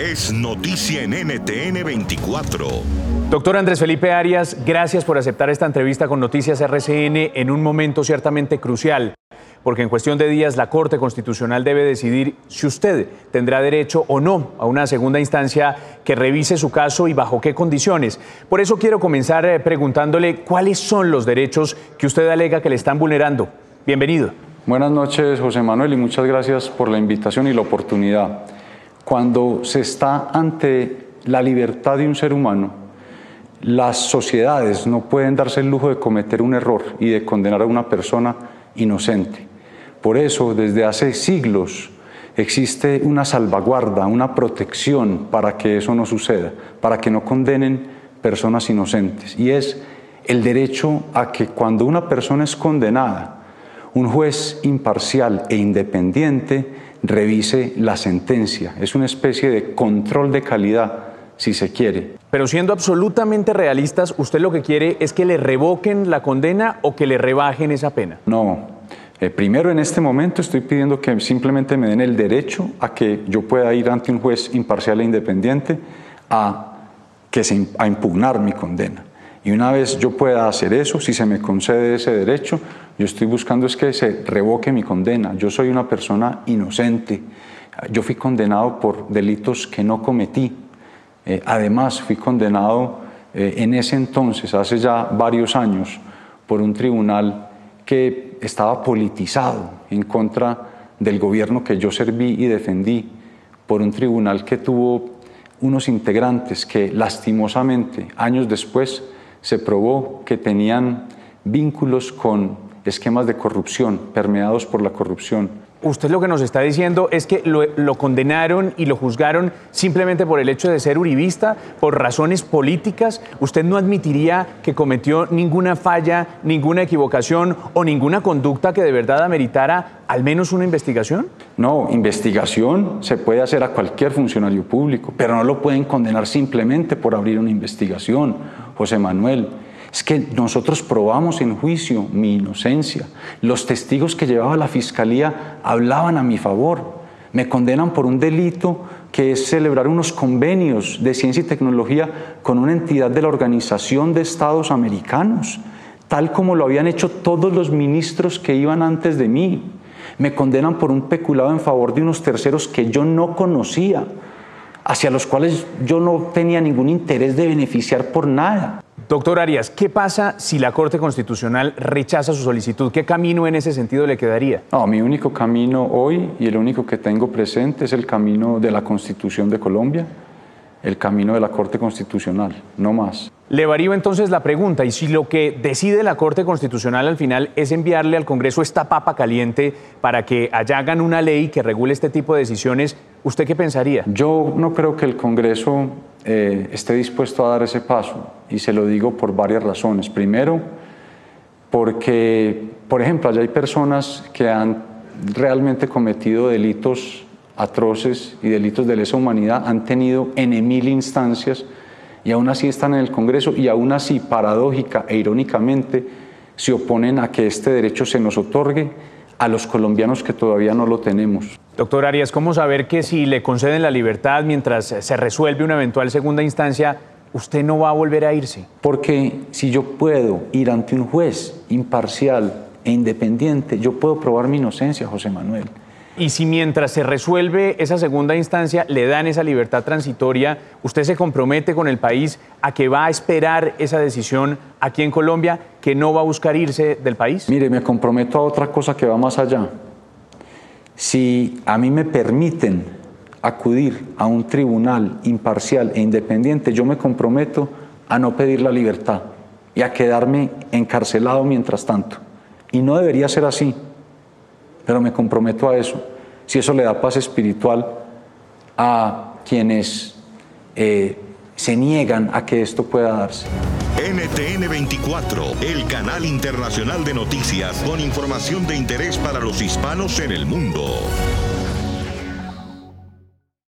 es noticia en NTN 24. Doctor Andrés Felipe Arias, gracias por aceptar esta entrevista con Noticias RCN en un momento ciertamente crucial, porque en cuestión de días la Corte Constitucional debe decidir si usted tendrá derecho o no a una segunda instancia que revise su caso y bajo qué condiciones. Por eso quiero comenzar eh, preguntándole cuáles son los derechos que usted alega que le están vulnerando. Bienvenido. Buenas noches, José Manuel, y muchas gracias por la invitación y la oportunidad. Cuando se está ante la libertad de un ser humano, las sociedades no pueden darse el lujo de cometer un error y de condenar a una persona inocente. Por eso, desde hace siglos existe una salvaguarda, una protección para que eso no suceda, para que no condenen personas inocentes. Y es el derecho a que cuando una persona es condenada, un juez imparcial e independiente revise la sentencia. Es una especie de control de calidad, si se quiere. Pero siendo absolutamente realistas, ¿usted lo que quiere es que le revoquen la condena o que le rebajen esa pena? No. Eh, primero, en este momento estoy pidiendo que simplemente me den el derecho a que yo pueda ir ante un juez imparcial e independiente a, que se, a impugnar mi condena. Y una vez yo pueda hacer eso, si se me concede ese derecho, yo estoy buscando es que se revoque mi condena. Yo soy una persona inocente. Yo fui condenado por delitos que no cometí. Eh, además, fui condenado eh, en ese entonces, hace ya varios años, por un tribunal que estaba politizado en contra del gobierno que yo serví y defendí, por un tribunal que tuvo unos integrantes que lastimosamente años después se probó que tenían vínculos con esquemas de corrupción, permeados por la corrupción. Usted lo que nos está diciendo es que lo, condenaron y lo juzgaron simplemente por el hecho de ser uribista, por razones políticas. ¿Usted no admitiría que cometió ninguna falla, ninguna equivocación o ninguna conducta que de verdad ameritara al menos una investigación? No, investigación se puede hacer a cualquier funcionario público, pero no lo pueden condenar simplemente por abrir una investigación, José Manuel. Es que nosotros probamos en juicio mi inocencia. Los testigos que llevaba la fiscalía hablaban a mi favor. Me condenan por un delito que es celebrar unos convenios de ciencia y tecnología con una entidad de la Organización de Estados Americanos, tal como lo habían hecho todos los ministros que iban antes de mí. Me condenan por un peculado en favor de unos terceros que yo no conocía, hacia los cuales yo no tenía ningún interés de beneficiar por nada. Doctor Arias, ¿qué pasa si la Corte Constitucional rechaza su solicitud? ¿Qué camino en ese sentido le quedaría? No, mi único camino hoy y el único que tengo presente es el camino de la Constitución de Colombia, el camino de la Corte Constitucional, no más. Le varío entonces la pregunta, y si lo que decide la Corte Constitucional al final es enviarle al Congreso esta papa caliente para que allá hagan una ley que regule este tipo de decisiones, ¿usted qué pensaría? Yo no creo que el Congreso eh, esté dispuesto a dar ese paso, y se lo digo por varias razones. Primero, porque, por ejemplo, allá hay personas que han realmente cometido delitos atroces y delitos de lesa humanidad, han tenido en mil instancias y aún así están en el Congreso y aún así, paradójica e irónicamente, se oponen a que este derecho se nos otorgue a los colombianos que todavía no lo tenemos. Doctor Arias, ¿cómo saber que si le conceden la libertad mientras se resuelve una eventual segunda instancia, usted no va a volver a irse? Porque si yo puedo ir ante un juez imparcial e independiente, yo puedo probar mi inocencia, José Manuel. Y si mientras se resuelve esa segunda instancia le dan esa libertad transitoria, ¿usted se compromete con el país a que va a esperar esa decisión aquí en Colombia, que no va a buscar irse del país? Mire, me comprometo a otra cosa que va más allá. Si a mí me permiten acudir a un tribunal imparcial e independiente, yo me comprometo a no pedir la libertad y a quedarme encarcelado mientras tanto. Y no debería ser así pero me comprometo a eso. Si eso le da paz espiritual a quienes eh, se niegan a que esto pueda darse. NTN 24, el canal internacional de noticias con información de interés para los hispanos en el mundo.